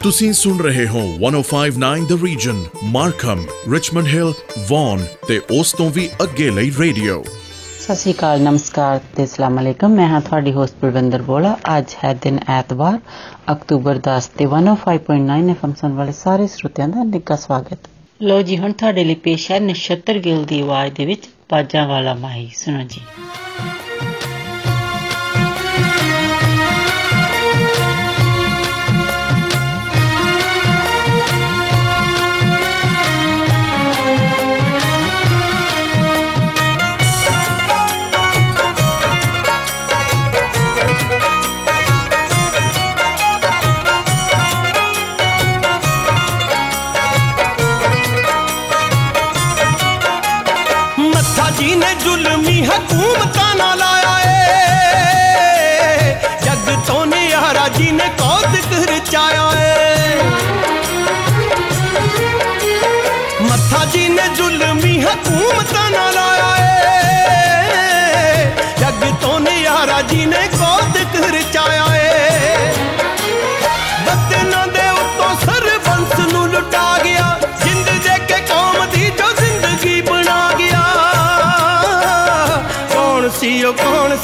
ਤੁਸੀਂ ਸੁਣ ਰਹੇ ਹੋ 1059 the region Markham Richmond Hill Vaughan ਤੇ ਉਸ ਤੋਂ ਵੀ ਅੱਗੇ ਲਈ ਰੇਡੀਓ ਸਤਿ ਸ਼੍ਰੀ ਅਕਾਲ ਨਮਸਕਾਰ ਤੇ ਅਸਲਾਮ ਅਲੈਕਮ ਮੈਂ ਹਾਂ ਤੁਹਾਡੀ ਹੋਸਟ ਬਲਵਿੰਦਰ ਬੋਲਾ ਅੱਜ ਹੈ ਦਿਨ ਐਤਵਾਰ ਅਕਤੂਬਰ 10 ਤੇ 105.9 ਐਫਐਮ ਸੁਣ ਵਾਲੇ ਸਾਰੇ ਸਰੋਤਿਆਂ ਦਾ ਨਿੱਘਾ ਸਵਾਗਤ ਲੋ ਜੀ ਹੁਣ ਤੁਹਾਡੇ ਲਈ ਪੇਸ਼ ਹੈ ਨਛੱਤਰ ਗਿੱਲ ਦੀ ਆਵਾਜ਼ ਦੇ ਵਿੱਚ ਬਾਜਾਂ ਵਾਲਾ ਮਾਹੀ ਸੁਣੋ ਜੀ ਹਕੂਮਤਾਂ ਨਾਲ ਆਇਆ ਏ ਜੱਗ ਤੋਂ ਨਿਆਰਾ ਜੀ ਨੇ ਕੌਤਕ ਰਚਾਇਆ ਏ ਮੱਥਾ ਜੀ ਨੇ ਜ਼ੁਲਮੀ ਹਕੂਮਤਾਂ ਨਾਲ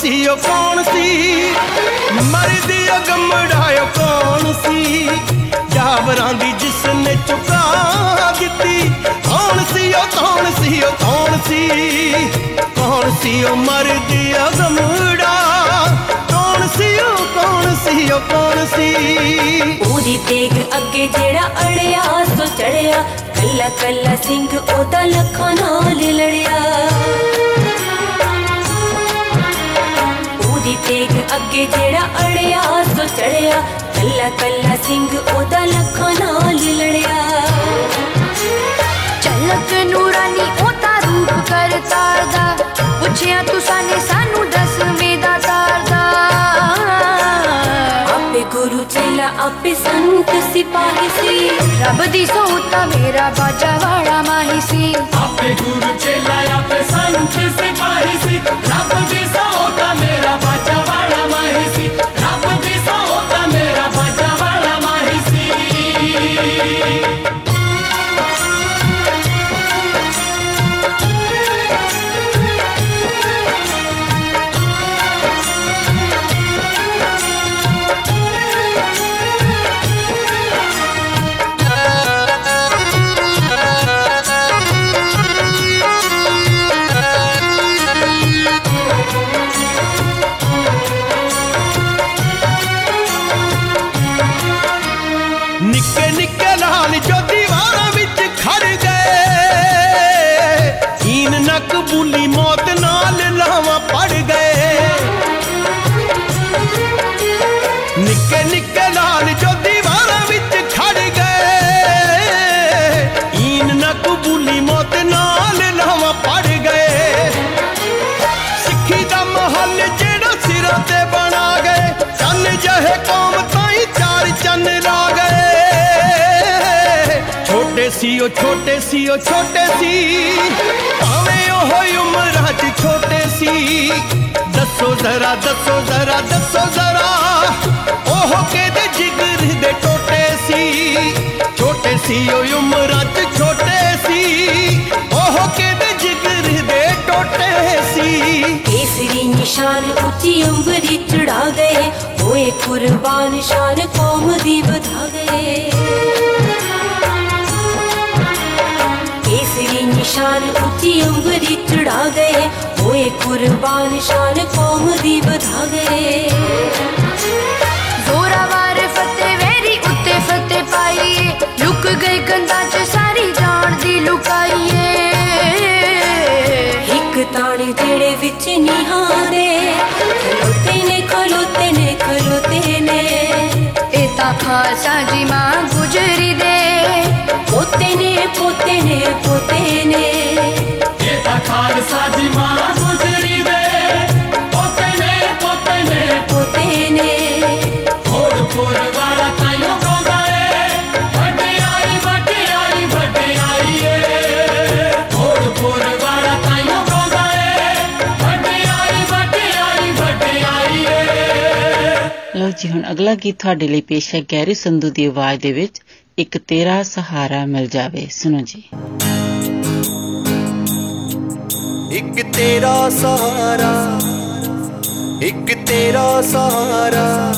ਸੀ ਉਹ ਕੌਣ ਸੀ? ਮਰਦੀ ਅਗੰਮੜਾਇਓ ਕੌਣ ਸੀ? ਜਾਵਰਾਂ ਦੀ ਜਿਸ ਨੇ ਚੁਕਾ ਦਿੱਤੀ, ਕੌਣ ਸੀ ਉਹ, ਕੌਣ ਸੀ ਉਹ, ਕੌਣ ਸੀ? ਕੌਣ ਸੀ ਉਹ ਮਰਦੀ ਅਗੰਮੜਾ ਕੌਣ ਸੀ ਉਹ, ਕੌਣ ਸੀ ਉਹ, ਕੌਣ ਸੀ? ਉਹਦੀ ਤੇਗ ਅੱਗੇ ਜਿਹੜਾ ਅੜਿਆ, ਸੋ ਚੜਿਆ, ਕੱਲਾ ਕੱਲਾ ਸਿੰਘ ਉਹਦਾ ਲੱਖਾਂ ਨਾਲ ਲੜਿਆ। ਅੱਗੇ ਜਿਹੜਾ ਅੜਿਆ ਸੋ ਚੜਿਆ, ਕੱਲਾ ਕੱਲਾ ਸਿੰਘ ਉਹਦਾ ਲੱਖਾਂ ਨਾਲ ਲੜਿਆ। ਝਲਕ ਨੂਰਾਨੀ ਉਹਦਾ ਰੂਪ ਕਰ ਤਾਰਦਾ ਪੁੱਛਿਆ ਤੁਸਾਂ ਨੇ ਸਾਨੂੰ ਦਸਵੇਂ आप संत सिपाही सी। रब दी सोता मेरा बाजा वाला माही सी। आप गुरु चेला, आप संत सिपाही सी। रब दी सोता मेरा बाजा वाला माही सी। सी ओ छोटे सी ओ छोटे सी। भावे हो उम्र हज छोटे सी। दसो जरा दसो जरा दसो जरा। ओहो के दे जिगर दे टोटे सी। छोटे सी ओ उम्र हज छोटे सी। ओहो के दे जिगर दे टोटे सी। केसरी निशान उची उम्र चढ़ा गए। ओए कुर्बान शान कौम दी बधा गए। ਨਿਸ਼ਾਨ ਉੱਚੀ ਅੰਬਰੀ ਚੜਾ ਗਏ। ਹੋਏ ਕੁਰਬਾਨ ਸ਼ਾਨ ਕੌਮ ਦੀ ਵਧਾ ਗਏ। ਜ਼ੋਰਾਵਰ ਫਤਿਹ ਵੇਰੀ ਉੱਤੇ ਫਤਿਹ ਪਾਈਏ। ਲੁਕ ਗਏ ਕੰਧਾਂ 'ਚ ਸਾਰੀ ਜਾਣ ਦੀ ਲੁਕਾਈਏ। ਇੱਕ ਤਾਣੇ ਜਿਹੜੇ ਵਿੱਚ ਨਿਹਾਰੇ ਖਲੋਤੇ ਨੇ ਖਲੋਤੇ ਨੇ ਖਲੋਤੇ ਨੇ। ਇਹ ਤਾਂ ਖਾਲਸਾ ਜੀ ਮਾਂ ਗੁਜਰੀ ਦੇ ਪੋਤੇ ਨੇ ਪੋਤੇ ਨੇ ਪੋਤੇ ਨੇ ਇਹ ਤਾਂ ਖਾਲਸਾ ਜੀ ਮਾਂ ਗੁਜਰੀ ਦੇ ਪੋਤੇ ਨੇ ਪੋਤੇ ਨੇ ਪੋਤੇ ਨੇ ਹੋਰ ਪੁਰ ਵਾਲਾ ਤਾਈਓ ਗਾਉਂਦਾ ਏ ਵੱਡਿਆਈ ਵੱਡਿਆਈ ਵੱਡਿਆਈ ਏ ਹੋਰ ਪੁਰ ਵਾਲਾ ਤਾਈਓ ਗਾਉਂਦਾ ਏ ਵੱਡਿਆਈ ਵੱਡਿਆਈ ਵੱਡਿਆਈ ਏ ਲੋ ਜੀ ਹੁਣ ਅਗਲਾ ਗੀਤ ਤੁਹਾਡੇ ਲਈ ਪੇਸ਼ ਹੈ ਗੈਰੀ ਸੰਧੂ ਦੀ ਆਵਾਜ਼ ਦੇ ਵਿੱਚ ਇੱਕ ਤੇਰਾ ਸਹਾਰਾ ਮਿਲ ਜਾਵੇ। ਸੁਣੋ ਜੀ। ਇੱਕ ਤੇਰਾ ਸਹਾਰਾ, ਇੱਕ ਤੇਰਾ ਸਹਾਰਾ,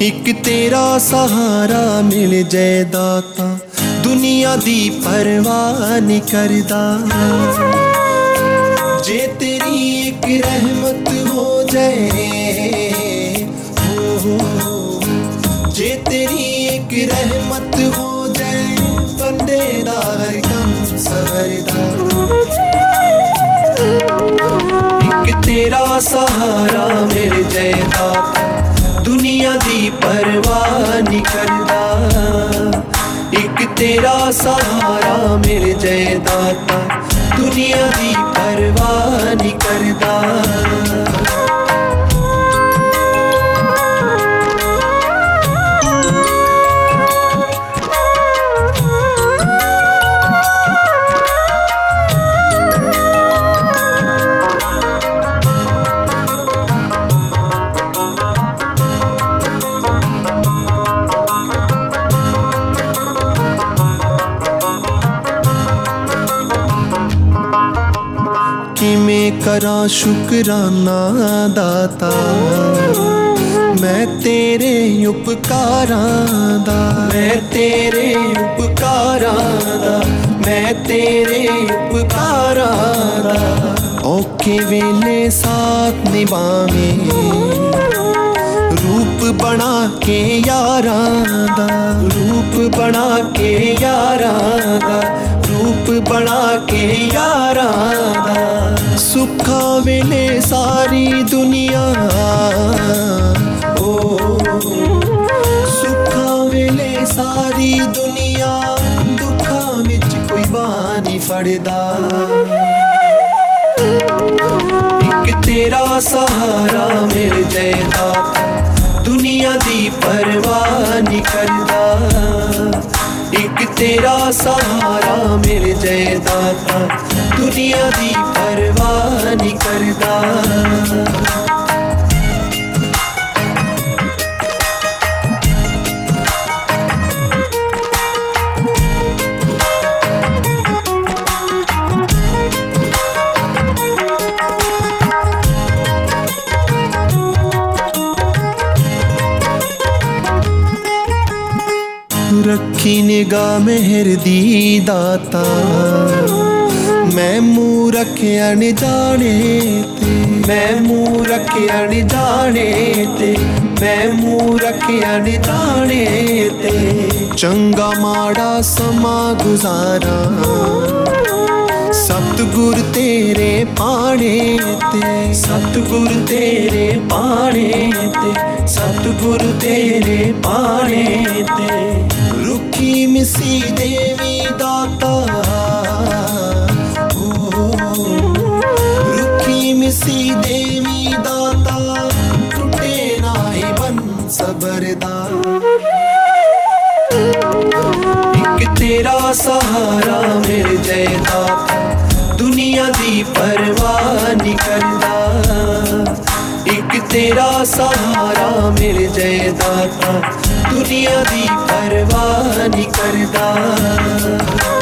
ਇੱਕ ਤੇਰਾ ਸਹਾਰਾ ਮਿਲ ਜੇ ਦਾਤਾ ਦੁਨੀਆ ਦੀ ਪਰਵਾਹ ਨਹੀਂ ਕਰਦਾ। ਜੇ ਤੇਰੀ ਇੱਕ ਰਹਿਮਤ ਹੋ ਜਾਏ की रहमत हो जाए बंदे कम एक तेरा सहारा मेरे जयदाता दुनिया दी परवाह निकलदा एक तेरा सहारा मेरे जयदाता दुनिया दी परवाह निकलदा करा शुकराना दाता, मैं तेरे उपकारां दा मैं तेरे उपकारां दा मैं तेरे उपकारां दा औखे वेले साथ निभावे, रूप बना के यार दा रूप बना के यार दा रूप बना के यार दा ਕੇ ਯਾਰਾਂ ਦਾ ਰੂਪ ਬਣਾ ਕੇ ਯਾਰਾਂ ਦਾ ਸੁੱਖਾਂ ਵੇਲੇ ਸਾਰੀ ਦੁਨੀਆ। ਓ, ਸੁੱਖਾਂ ਵੇਲੇ ਸਾਰੀ ਦੁਨੀਆ, ਦੁੱਖਾਂ ਵਿੱਚ ਕੋਈ ਬਾਹ ਨਹੀਂ ਫੜਦਾ। ਇੱਕ ਤੇਰਾ ਸਹਾਰਾ ਮਿਲ ਜਾਏ ਦਾਤਾ ਦੁਨੀਆ ਦੀ ਪਰਵਾਹ ਨਹੀਂ ਕਰਦਾ। एक तेरा सहारा मिल जाए दाता। दुनिया दी परवाह नहीं करता। ਰੱਖੀ ਨਿਗਾਹ ਮਿਹਰ ਦੀ ਦਾਤਾ। ਮੈਂ ਮੂੰਹ ਰੱਖਿਆ ਨੀ ਜਾਣੇ ਤੇ, ਮੈਂ ਮੂੰਹ ਰੱਖਿਆ ਨੀ ਜਾਣੇ ਤੇ, ਮੈਂ ਮੂੰਹ ਰੱਖਿਆ ਨੀ ਜਾਣੇ ਤੇ। ਚੰਗਾ ਮਾੜਾ ਸਮਾਂ ਗੁਜ਼ਾਰਾ, ਸਤਿਗੁਰ ਤੇਰੇ ਪਾਣੇ ਤੇ। ਸਤਿਗੁਰ ਤੇਰੇ ਪਾਣੇ ਤੇ, ਸਤਿਗੁਰ ਤੇਰੇ ਪਾਣੇ ਤੇ। మిసి దేవి దాత रुखी मिसी देवी दाता। टूटे ना ही बन सबरदार एक तेरा सहारा मेरे जयदाता दुनिया दी परवाह निकलदा एक तेरा सहारा मेरे जयदाता खुशियाँ दी परवाह नहीं करदा।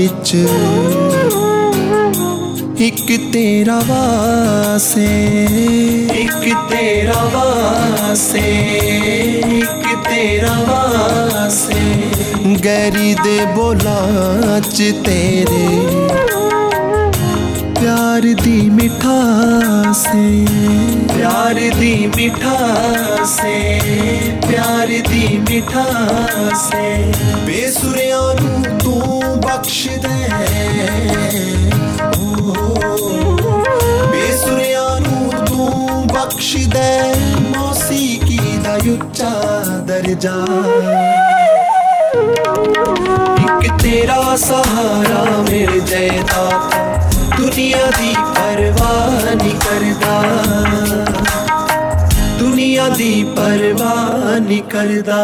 ਵਿੱਚ ਇੱਕ ਤੇਰਾ ਵਾਸੇ ਇੱਕ ਤੇਰਾ ਵਾਸੇ ਇੱਕ ਤੇਰਾ ਵਾਸੇ ਗੈਰੀ ਦੇ ਬੋਲਾਂ ਚ ਤੇਰੇ ਪਿਆਰ ਦੀ ਮਿਠਾਸੇ ਪਿਆਰ ਦੀ ਮਿਠਾਸੇ ਪਿਆਰ ਦੀ ਮਿਠਾਸੇ ਬੇਸੁਰਿਆਂ ਨੂੰ ਤੂੰ ਬਖਸ਼ ਦੇ ਓ, ਬੇਸੁਰਿਆਂ ਨੂੰ ਤੂੰ ਬਖਸ਼ ਦੇ ਮੌਸੀਕੀ ਦਾ ਉੱਚਾ ਜਾ ਇੱਕ ਤੇਰਾ ਸਹਾਰਾ ਮਿਲ ਜਾਏ ਤਾਂ ਦੁਨੀਆ ਦੀ ਪਰਵਾਹ ਨਹੀਂ ਕਰਦਾ ਦੁਨੀਆ ਦੀ ਪਰਵਾਹ ਨਹੀਂ ਕਰਦਾ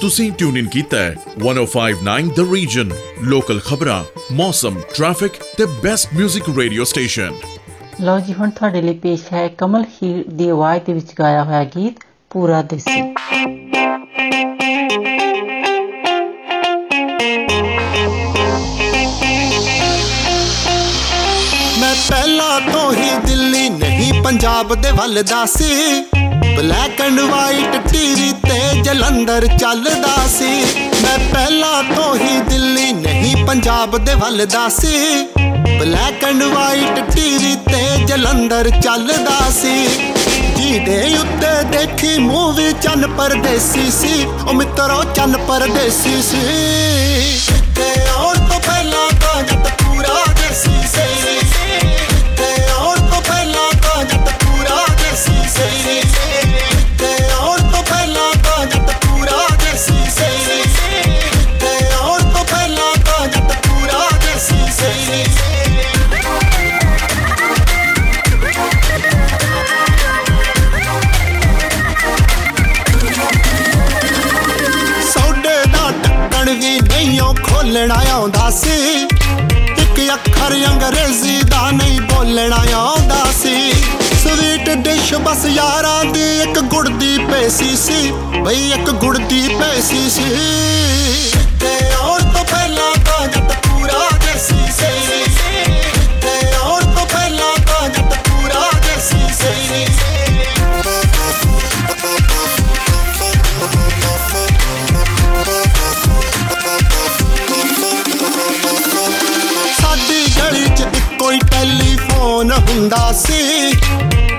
ਤੁਸੀਂ ਟਿਊਨ ਇਨ ਕੀਤਾ ਹੈ 1059 ਦ ਰੀਜਨ ਲੋਕਲ ਖਬਰਾਂ ਮੌਸਮ ਟ੍ਰੈਫਿਕ ਤੇ ਬੈਸਟ 뮤직 ਰੇਡੀਓ ਸਟੇਸ਼ਨ ਲਓ ਜੀ ਹੁਣ ਤੁਹਾਡੇ ਲਈ ਪੇਸ਼ ਹੈ ਕਮਲ ਹੀਰ ਦੀ ਆਵਾਜ਼ ਦੇ ਵਿੱਚ ਗਾਇਆ ਹੋਇਆ ਗੀਤ ਪੂਰਾ ਦੇਸੀ। ਮੈਂ ਪਹਿਲਾਂ ਤੋਂ ਹੀ ਦਿੱਲੀ ਨਹੀਂ ਪੰਜਾਬ ਦੇ ਵੱਲ ਦਾ ਸੀ। ਬਲੈਕ ਐਂਡ ਵਾਈਟ ਟੀਵੀ ਤੇ ਜਲੰਧਰ ਚੱਲਦਾ ਸੀ। ਮੈਂ ਪਹਿਲਾਂ ਤੋਂ ਹੀ ਦਿੱਲੀ ਨਹੀਂ, ਪੰਜਾਬ ਦੇ ਵੱਲ ਦਾ ਸੀ। ਬਲੈਕ ਐਂਡ ਵਾਈਟ ਟੀਵੀ ਤੇ ਜਲੰਧਰ ਚੱਲਦਾ ਸੀ। ਜਿਹਦੇ ਉੱਤੇ ਦੇਖੀ ਮੂਵੀ ਚੰਨ ਪਰਦੇਸੀ ਸੀ। ਉਹ ਮਿੱਤਰੋ ਚੰਨ ਪਰਦੇਸੀ ਸੀ। ਤੇ ਆਉਣ ਤੋਂ ਪਹਿਲਾਂ ਤਾਂ ਇੱਕ ਅੱਖਰ ਅੰਗਰੇਜ਼ੀ ਦਾ ਨਹੀਂ ਬੋਲਣਾ ਆਉਂਦਾ ਸੀ। ਸਵੀਟ ਡਿਸ਼ ਬਸ ਯਾਰਾਂ ਦੀ ਇੱਕ ਗੁੜ ਦੀ ਪੇਸੀ ਸੀ। ਬਈ ਇੱਕ ਗੁੜ ਦੀ ਪੇਸੀ ਸੀ। ਹੁੰਦਾ ਸੀ।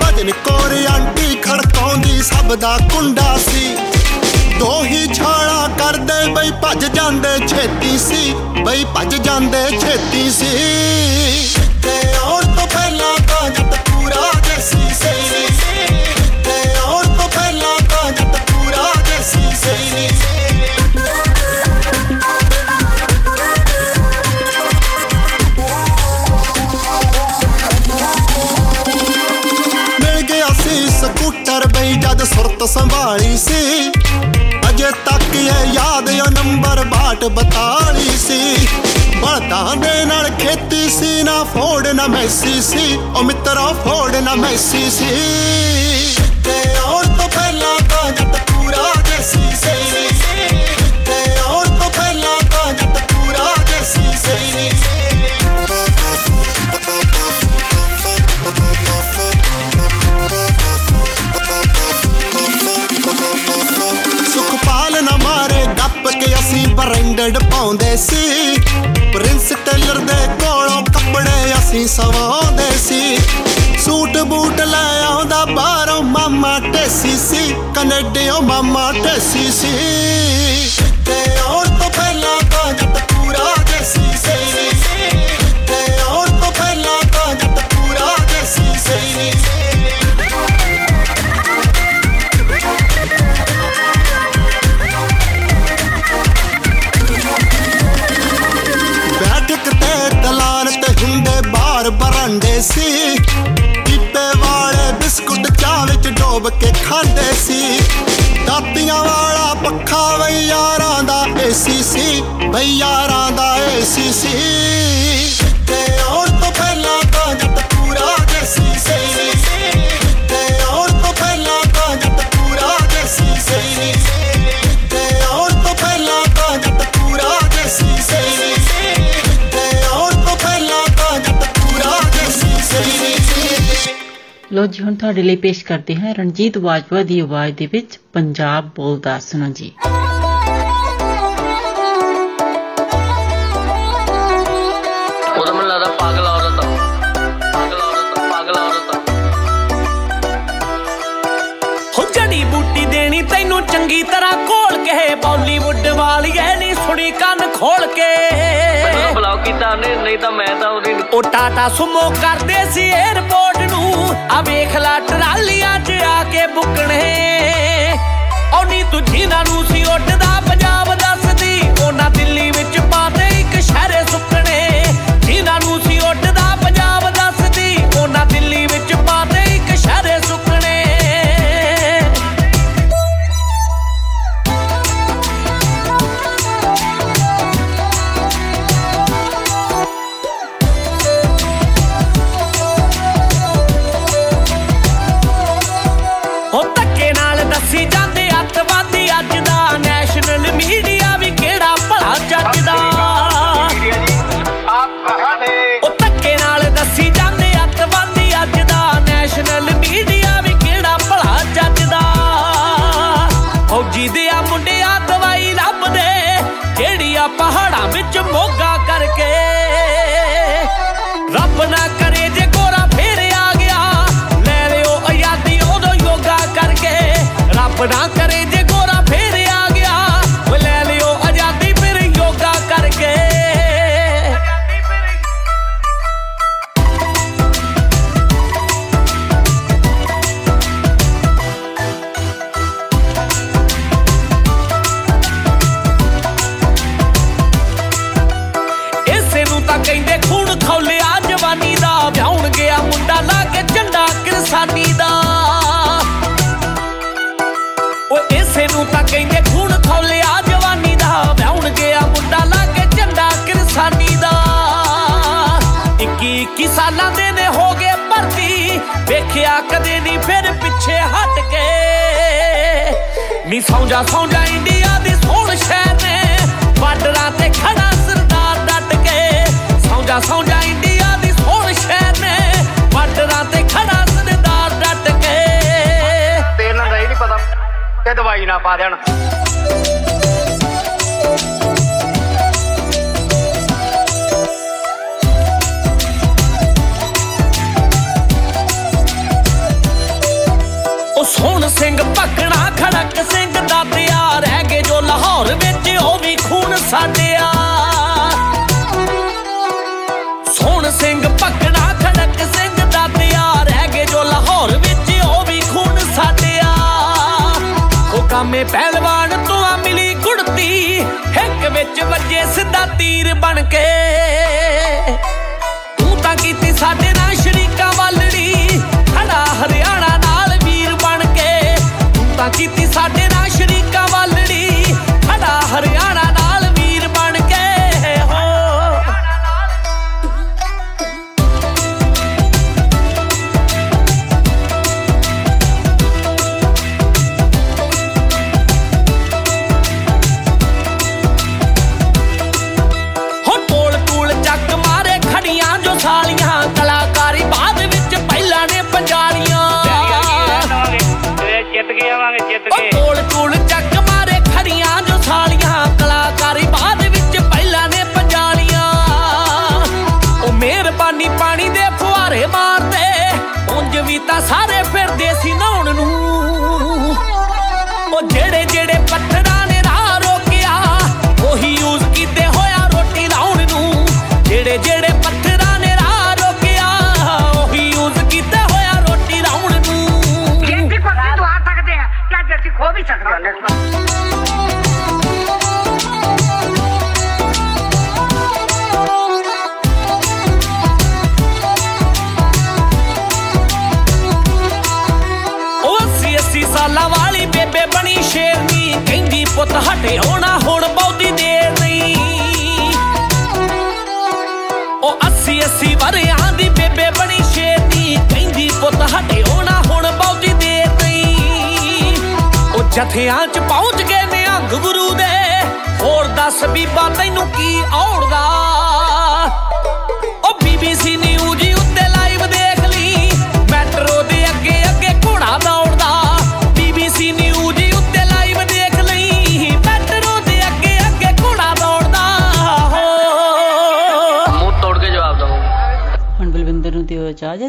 ਭਜਨ ਕੋਰ ਆਂਟੀ ਖੜਕਾਉਂਦੀ, ਸਭ ਦਾ ਕੁੰਡਾ ਸੀ। ਦੋ ਹੀ ਛਾਲਾ ਕਰਦੇ ਬਈ ਭੱਜ ਜਾਂਦੇ, ਛੇਤੀ ਸੀ। ਬਈ ਭੱਜ ਜਾਂਦੇ, ਛੇਤੀ ਸੀ। ਤੇ ਆਉਣ ਸੰਭਾਲੀ ਸੀ। ਅਜੇ ਤੱਕ ਇਹ ਯਾਦ ਉਹ ਨੰਬਰ ਬਾਟ ਬਤਾਲੀ ਸੀ। ਬਲਦਾਂ ਦੇ ਨਾਲ ਖੇਤੀ ਸੀ, ਨਾ ਫੋੜ, ਨਾ ਮੈਸੀ ਸੀ। ਉਹ ਮਿੱਤਰਾ, ਫੋੜ, ਨਾ ਮੈਸੀ ਸੀ। ਤੇ ਆਉਣ ਤੋਂ ਪਹਿਲਾਂ ਤਾਂ ਜੱਟ ਕੈਨੇਡੀਓ ਮਾਮਾ ਟੇਸੀ ਸੀ ਤੇ ਆਉਣ ਤੋਂ ਪਹਿਲਾਂ ਤਾਂ ਕੇ ਖਾਂਦੇ ਸੀ। ਦਾਤੀਆਂ ਵਾਲਾ ਪੱਖਾ ਬਈ ਯਾਰਾਂ ਦਾ ਏਸੀ ਸੀ ਬਈ ਯਾਰਾਂ ਦਾ ਏਸੀ ਸੀ। ਲੋ ਜੀ ਹੁਣ ਤੁਹਾਡੇ ਲਈ ਪੇਸ਼ ਕਰਦੇ ਹਾਂ ਰਣਜੀਤ ਬਾਜਵਾ ਦੀ ਆਵਾਜ਼ ਦੇ ਵਿੱਚ ਪੰਜਾਬ ਬੋਲਦਾ ਸੁਣੋ ਜੀ। ਚੰਗੀ ਤਰ੍ਹਾਂ ਕੋਲ ਕੇ ਬਾਲੀਵੁੱਡ ਵਾਲੀਏ ਨਹੀਂ ਸੁਣੀ ਕੰਨ ਖੋਲ ਕੇ। ਦਿੱਤਾ ਨੇ ਨਹੀਂ ਤਾਂ ਮੈਂ ਤਾਂ ਉਹਦੀ ਉਹ ਟਾਟਾ ਸੁਮੋ ਕਰਦੇ ਸੀ 에어ਪੋਰਟ ਨੂੰ। ਆ ਵੇਖ ਪਾ ਦੇਣ। ਉਹ ਸੋਹਣ ਸਿੰਘ ਪੱਕਣ ਮਾਰੇ ਪਹਿਲਵਾਨ ਤੋਂ ਆ ਮਿਲੀ ਕੁੜਤੀ। ਹਿੱਕ ਵਿੱਚ ਵੱਜੇ ਸਿੱਧਾ ਤੀਰ ਬਣ ਕੇ। ਤੂੰ ਤਾਂ ਕੀਤੀ ਸਾਡੇ ਨਾਲ ਸ਼ਰੀਕਾ ਵਾਲੜੀ। ਖੜਾ ਹਰਿਆਣਾ ਨਾਲ ਵੀਰ ਬਣ ਕੇ। ਤੂੰ ਤਾਂ ਕੀਤੀ ਸਕਦੇ ਸਾਲਾਂ ਵਾਲੀ ਬੇਬੇ ਬਣੀ ਸ਼ੇਰਨੀ ਕਹਿੰਦੀ, ਪੁੱਤ ਹਟੇ ਹੋਣਾ, ਹੁਣ ਬਹੁਤੀ ਦੇਰ ਨਹੀਂ। ਉਹ 80 80 ਵਰਿਆਂ ਦੀ ਬੇਬੇ ਬਣੀ ਸ਼ੇਰਨੀ ਕਹਿੰਦੀ, ਪੁੱਤ ਹਟੇ ਜਥਿਆਂ ਚ ਪਹੁੰਚ ਗਏ ਨਿਹੰਗ ਗੁਰੂ ਦੇ। ਹੋਰ ਦੱਸ ਬੀਬਾ ਤੈਨੂੰ ਕੀ ਔੜਦਾ ਉਹ ਬੀਬੀਸੀ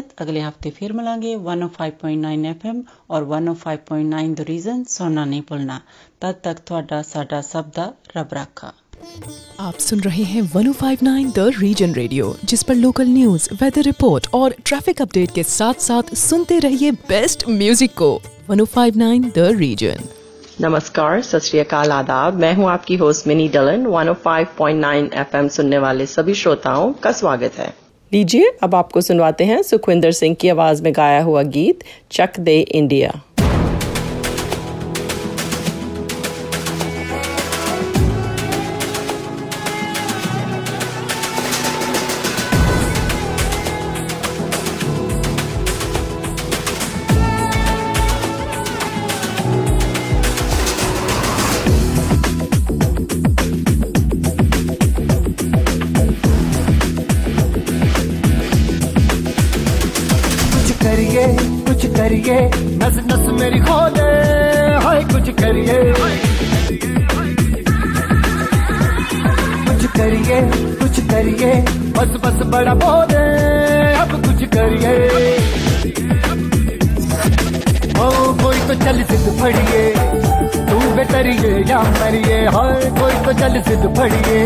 ਆ, ਪਾਗਲ ਔਰਤ ਆ। ਹੋ ਜੜੀ ਬੂਟੀ ਦੇਣੀ ਤੈਨੂੰ इजाजत अगले हफ्ते फिर मिलेंगे 105.9 एफएम और 105.9 द रीजन सुनना नहीं भूलना तद तक ਤੁਹਾਡਾ ਸਾਡਾ ਸਭ ਦਾ ਰੱਬ ਰਾਖਾ आप सुन रहे हैं 1059 द रीजन रेडियो जिस पर लोकल न्यूज वेदर रिपोर्ट और ट्रैफिक अपडेट के साथ साथ सुनते रहिए बेस्ट म्यूजिक को 1059 द रीजन नमस्कार सत श्री अकाल आदाब मैं हूं आपकी होस्ट मिनी डलन 105.9 एफएम सुनने वाले सभी श्रोताओं का स्वागत है लीजिए। अब आपको सुनवाते हैं सुखविंदर सिंह की आवाज़ में गाया हुआ गीत, चक दे इंडिया। बड़ा बोले अब कुछ करिए। ओ, कोई तो चल सिद्ध फड़िए। तू बेतरिए या मरिए। हाय, कोई तो चल सिद्ध फड़िए।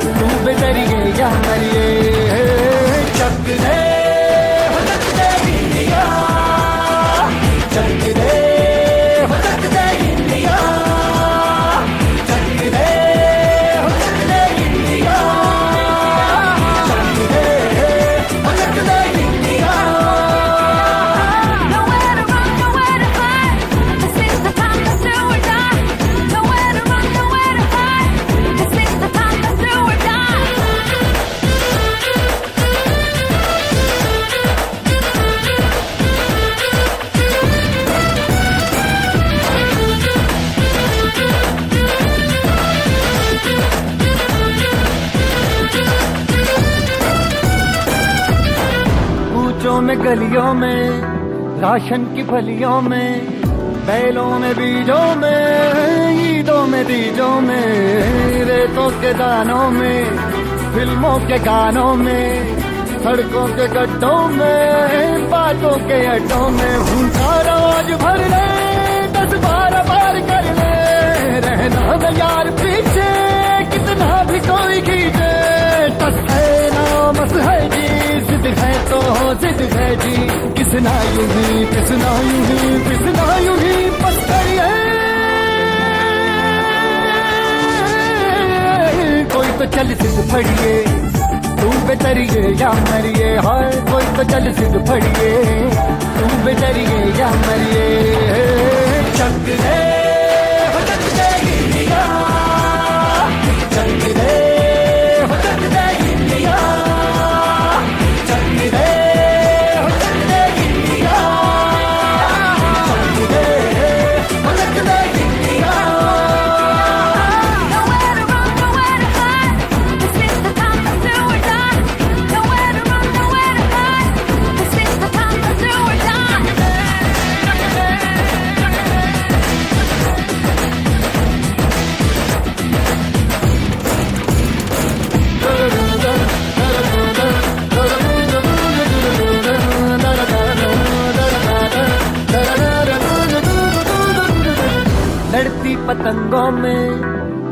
तू बेतरिए या मरिए। चक गलियों में, राशन की फलियों में, बैलों में, बीजों में, ईदों में बीजों में, रेतों के दानों में, फ़िल्मों के गानों में, सड़कों के गड्ढों में, बातों के अड्डों में भूखा रोज भर ले, दस बारह बार कर ले, रहना न यार पीछे, कितना भी कोई खींचे टस है नामस है जी। जिद है तो हो जिद है जी। किसना यूँ ही, किसना यूँ ही, किसना यूँ ही करिए कोई तो चल सिद्ध फड़िए, तू बेतरिए या मरिए, हाय, कोई तो चल सिद्ध फड़िए, तू बेतरिए या मरिए। चक हो पतंगों में,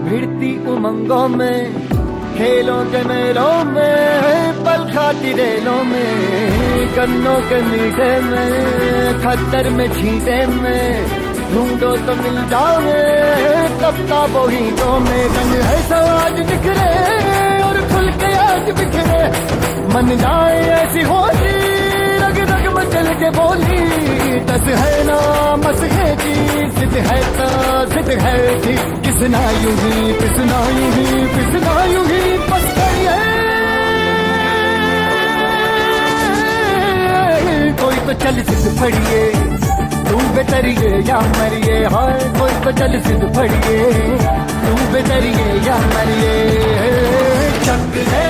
भिड़ती उमंगों में, खेलों के मेलों में, पल खाती रेलों में, गन्नों के मीठे में खच्चर में छींटे में, ढूंढो तो मिल जाओगे कब का बोहीटों में, रंग है आज बिखरे, और खुल के आज बिखरे, मन जाए ऐसी रग रग मचल के बोली, दस है ना, मस है जी, जिद है तो जिद है जी, किसना यूँ ही पिसना यूँ ही पिसना यूँ ही, बस कोई तो चल सिद्ध फड़िए, तू बेतरिए या मरिए, हाय, कोई तो चल सिद्ध फड़िए, तू बेतरिए या मरिए। चक दे हो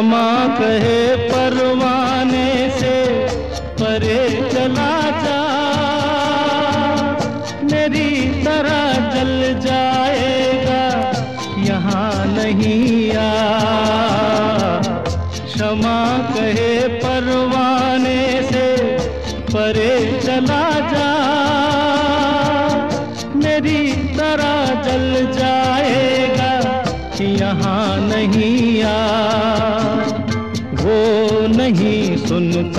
क्षमा कहे।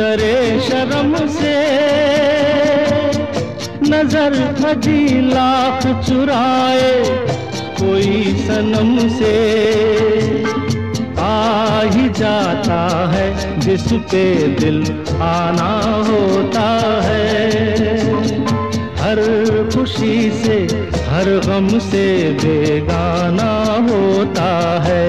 डरे शर्म से। नज़र हजी लाख चुराए कोई सनम से। आ ही जाता है जिस पे दिल आना होता है। हर खुशी से, हर गम से बेगाना होता है।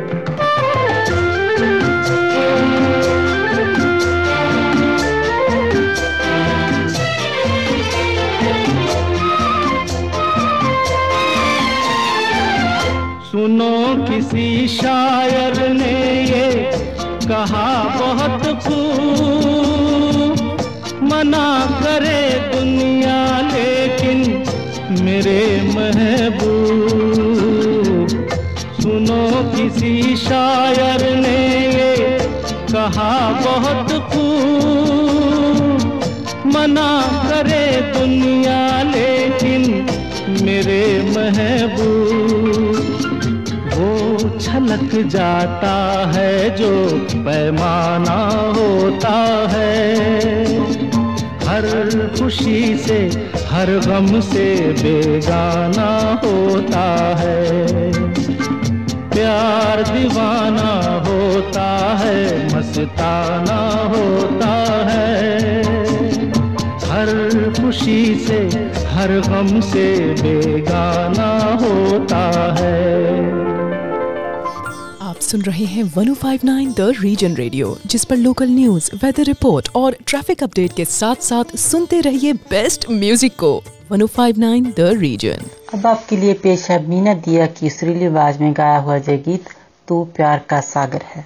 किसी शायर ने ये कहा, बहुत खूब मना करे दुनिया, लेकिन मेरे महबूब, सुनो किसी शायर ने ये कहा, बहुत खूब मना करे दुनिया, लेकिन मेरे महबूब छलक जाता है, जो पैमाना होता है। हर खुशी से, हर गम से बेगाना होता है। प्यार दीवाना होता है, मस्ताना होता है। हर खुशी से, हर गम से बेगाना होता है। सुन रहे हैं 1059 द रीजन रेडियो जिस पर लोकल न्यूज़ वेदर रिपोर्ट और ट्रैफ़िक अपडेट के साथ साथ सुनते रहिए बेस्ट म्यूज़िक को। 1059 द रीजन अब आपके लिए पेश है मीना दिया की सुरीली आवाज़ में गाया हुआ जय गीत तू प्यार का सागर है।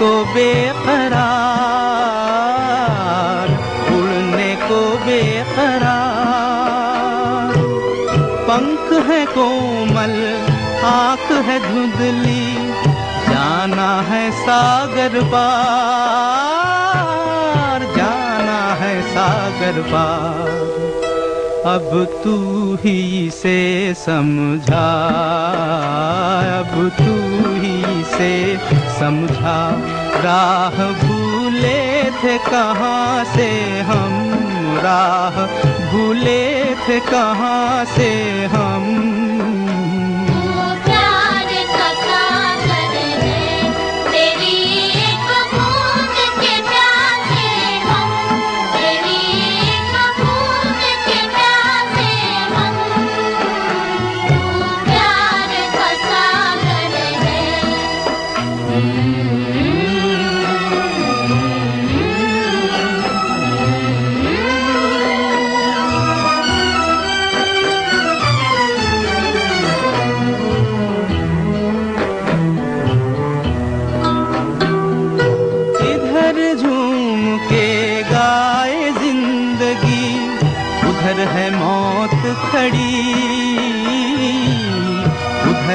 को बेकरार, उड़ने को बेकरार। पंख है कोमल, आँख है धुंधली, जाना है सागर पार, जाना है सागर पार। अब तू ही से समझा, अब तू ही से समझा राह भूले थे कहाँ से हम? राह भूले थे कहाँ से हम?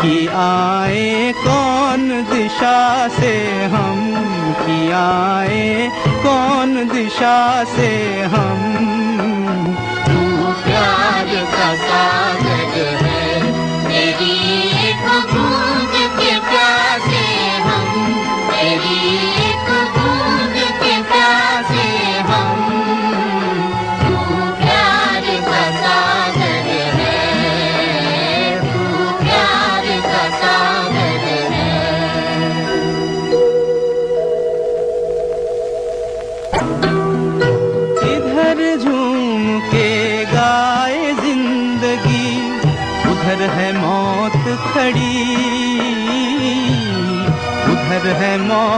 कि आए कौन दिशा से हम कि आए कौन दिशा से हम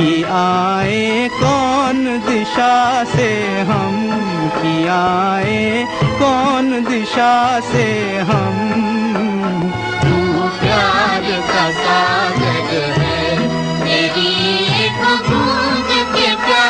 कि आए, कौन दिशा से हम कि आए, कौन दिशा से हम? तू प्यार का सागर है, मेरी एक बूंद के प्यासे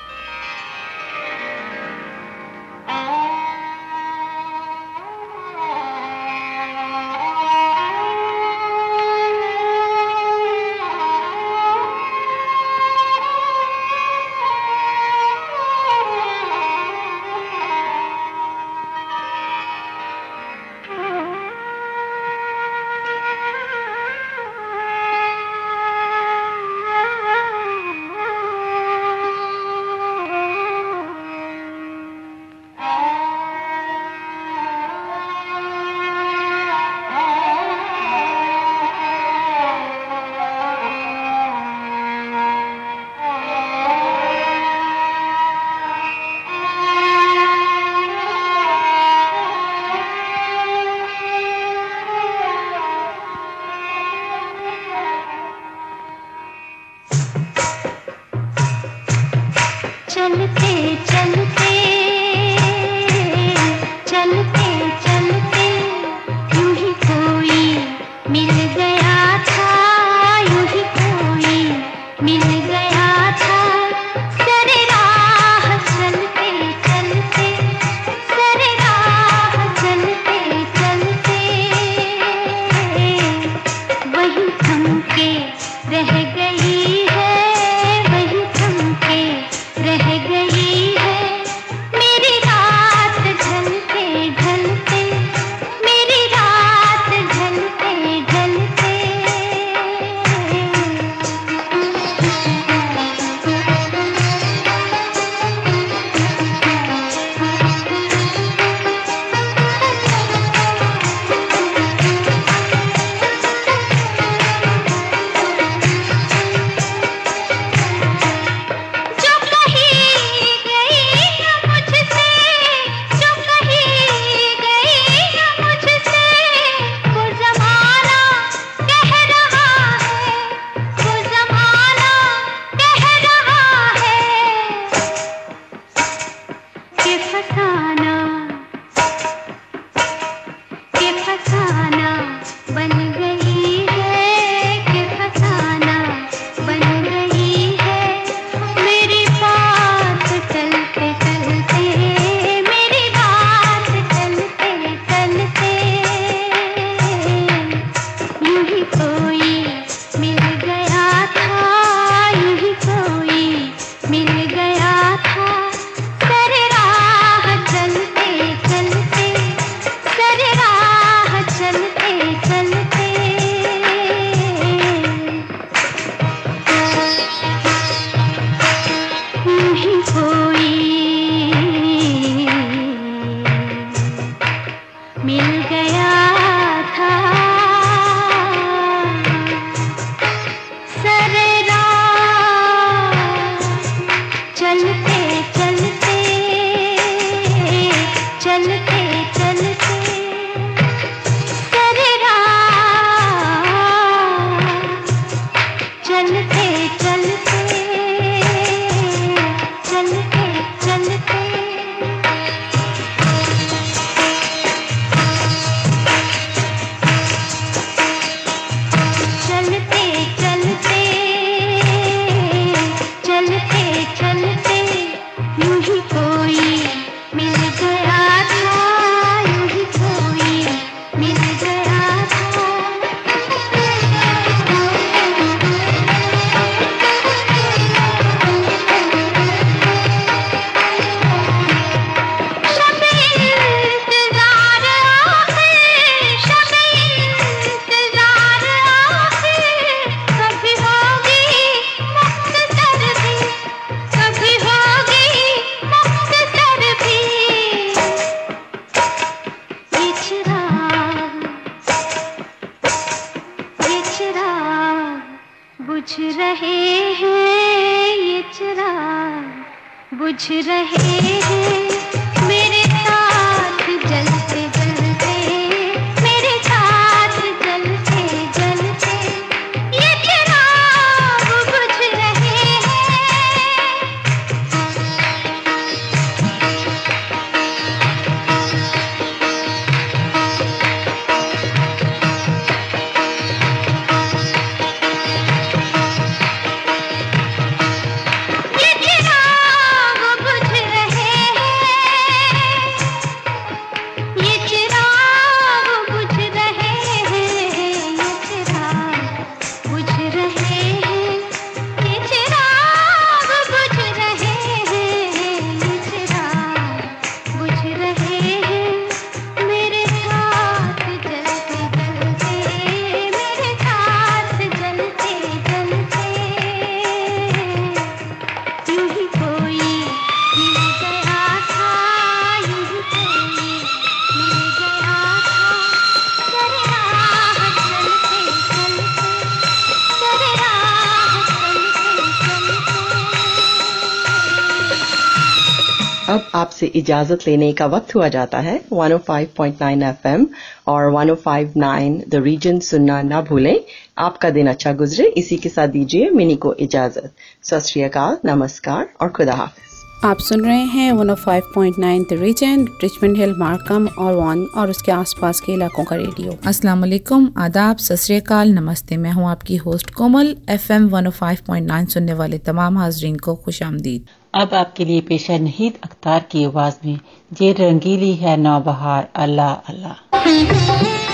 अब आपसे इजाज़त लेने का वक्त हुआ जाता है। 105.9 एफएम और 105.9 द रीजन सुनना ना भूलें। आपका दिन अच्छा गुजरे। इसी के साथ दीजिए मिनी को इजाज़त। सत नमस्कार और खुदा हाफिज। आप सुन रहे हैं 105.9 the region Richmond Hill Markham और वन और उसके आसपास के इलाकों का रेडियो अस्सलाम वालेकुम आदाब सत नमस्ते। मैं हूँ आपकी होस्ट कोमल एफएम 105.9 सुनने वाले तमाम हाजरीन को खुश आमदीद। अब आपके लिए पेश है नहीद अख्तार की आवाज़ में ये रंगीली है नौबहार अल्लाह अल्लाह।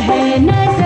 है नजर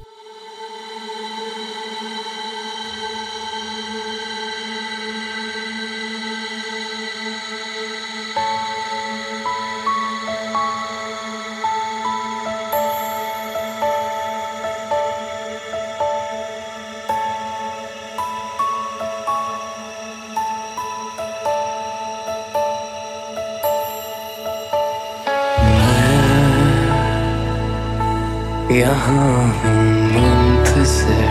यहाँ हूँ मंथ से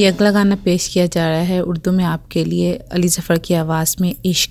ये अगला गाना पेश किया जा रहा है उर्दू में आपके लिए अली जफ़र की आवाज़ में इश्क।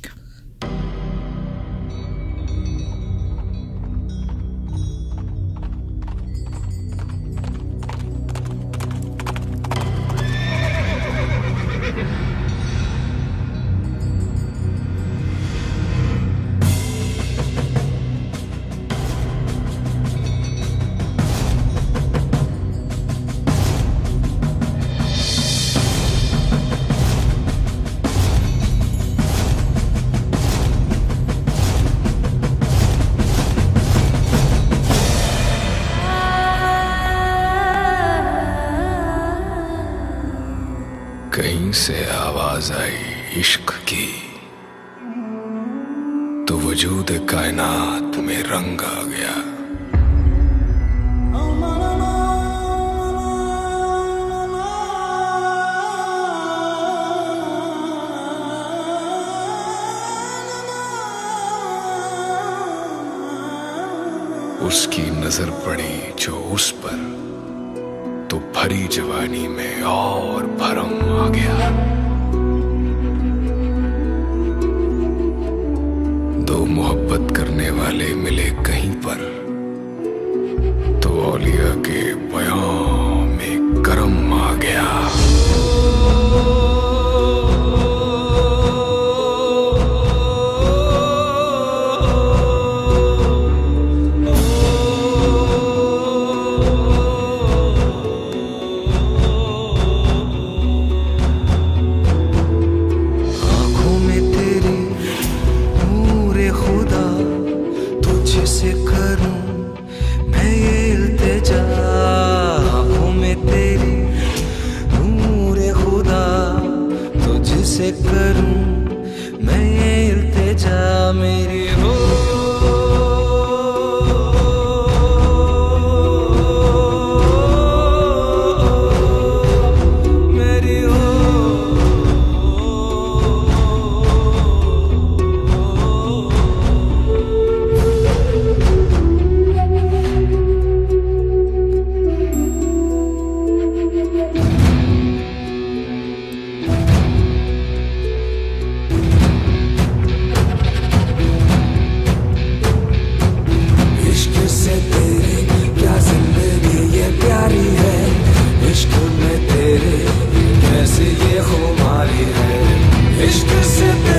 उसकी नज़र पड़ी जो उस पर तो भरी जवानी में और भरम आ गया। दो मोहब्बत करने वाले मिले ये खुमारी है। इश्क से